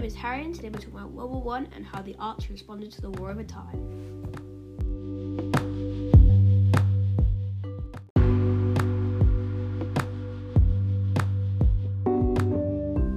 name is Harry, and today we're talking about World War One and how the arts responded to the war over time.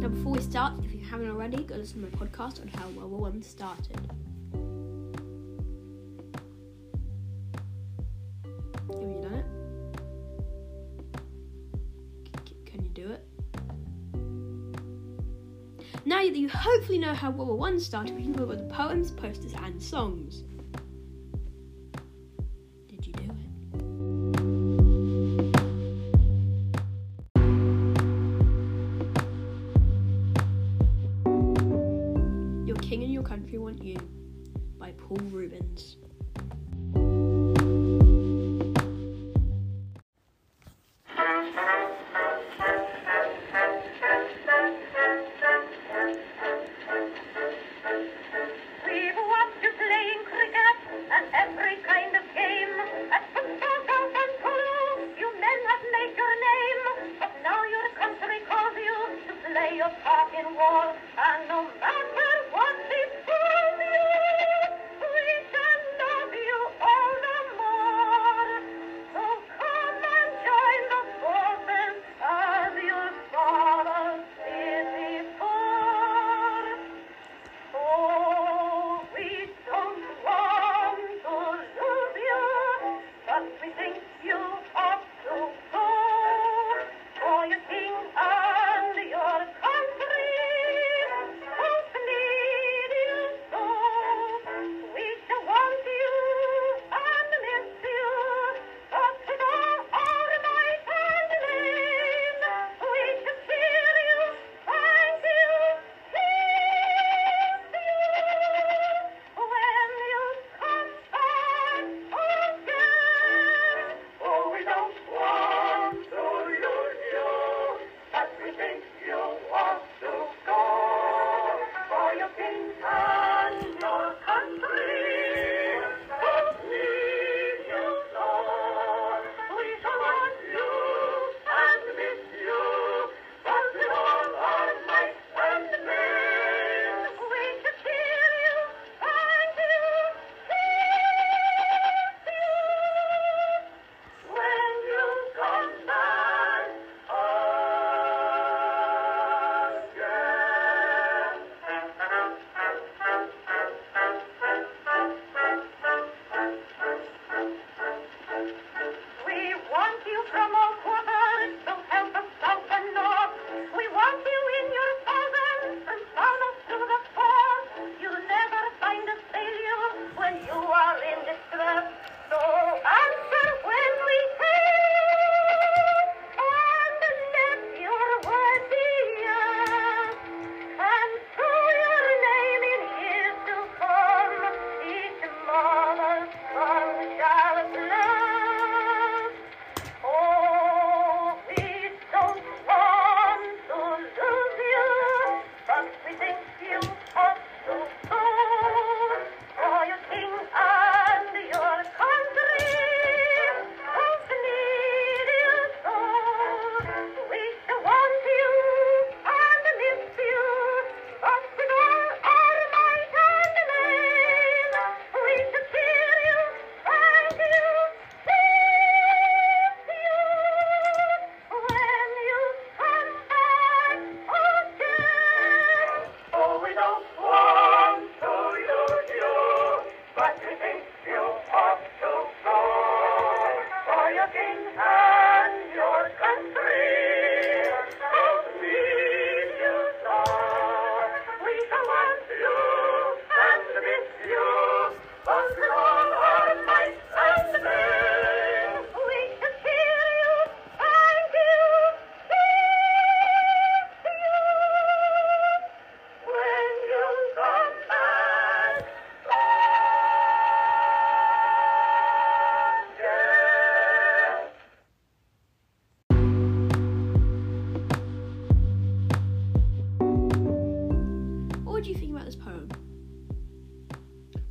Now, before we start, if you haven't already, go listen to my podcast on how World War One started. Now that you hopefully know how World War I started, we can go over the poems, posters, and songs. and no matter.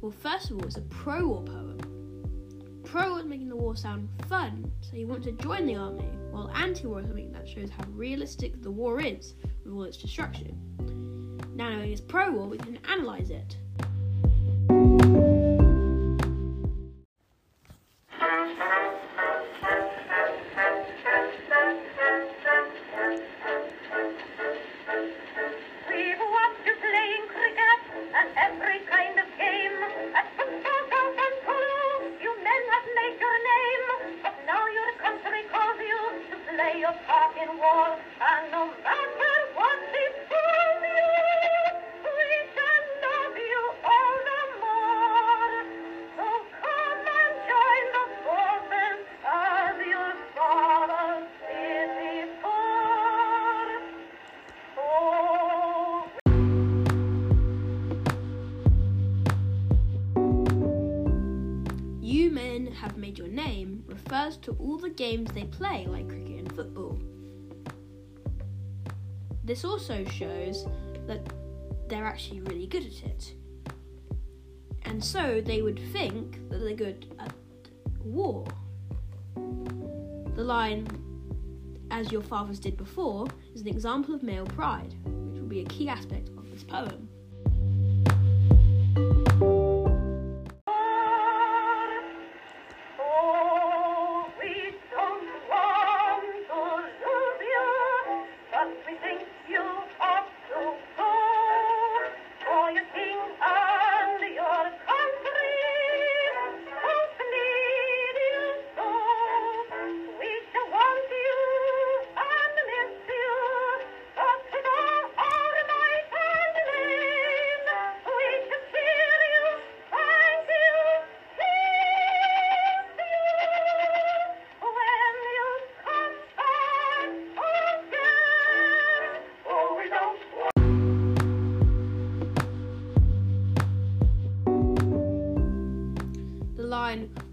Well, first of all, it's a pro war poem. Pro-war is making the war sound fun, so you want to join the army, while anti war is something that shows how realistic the war is with all its destruction. Now knowing it's pro war, we can analyse it. Have made your name refers to all the games they play, like cricket and football. This also shows that they're actually really good at it. And so they would think that they're good at war. The line, as your fathers did before, is an example of male pride, which will be a key aspect of this poem.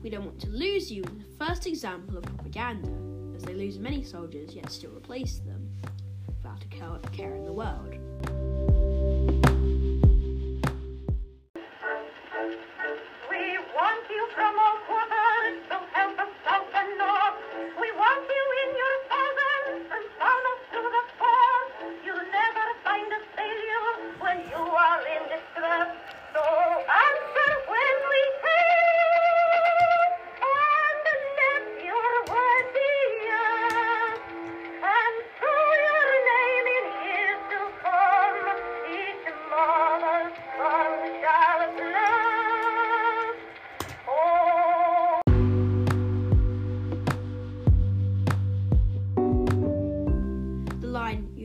We don't want to lose you, is the first example of propaganda, as they lose many soldiers yet still replace them, without a care in the world.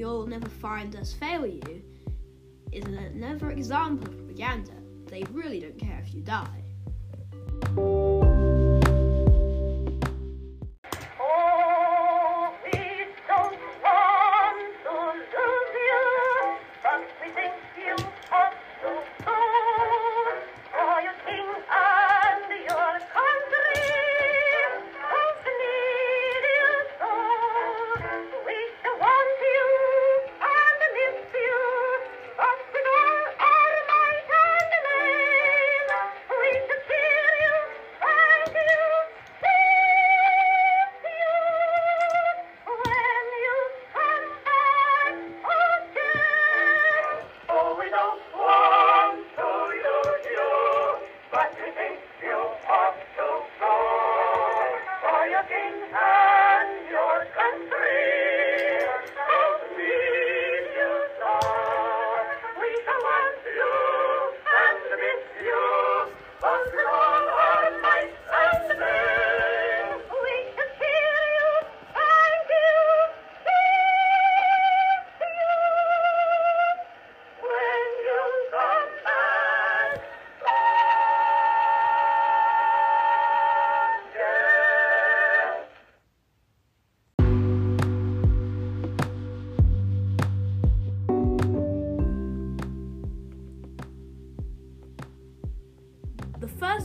You'll never find us fail you, is another example of propaganda. They really don't care if you die.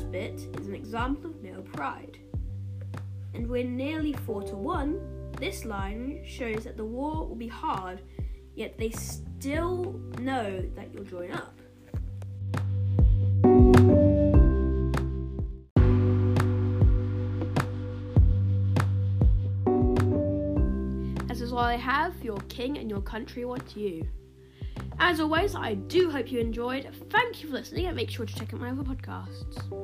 Bit is an example of male pride. And we're nearly 4 to 1. This line shows that the war will be hard, yet they still know that you'll join up. This is all I have. Your king and your country want you. As always, I do hope you enjoyed. Thank you for listening and make sure to check out my other podcasts.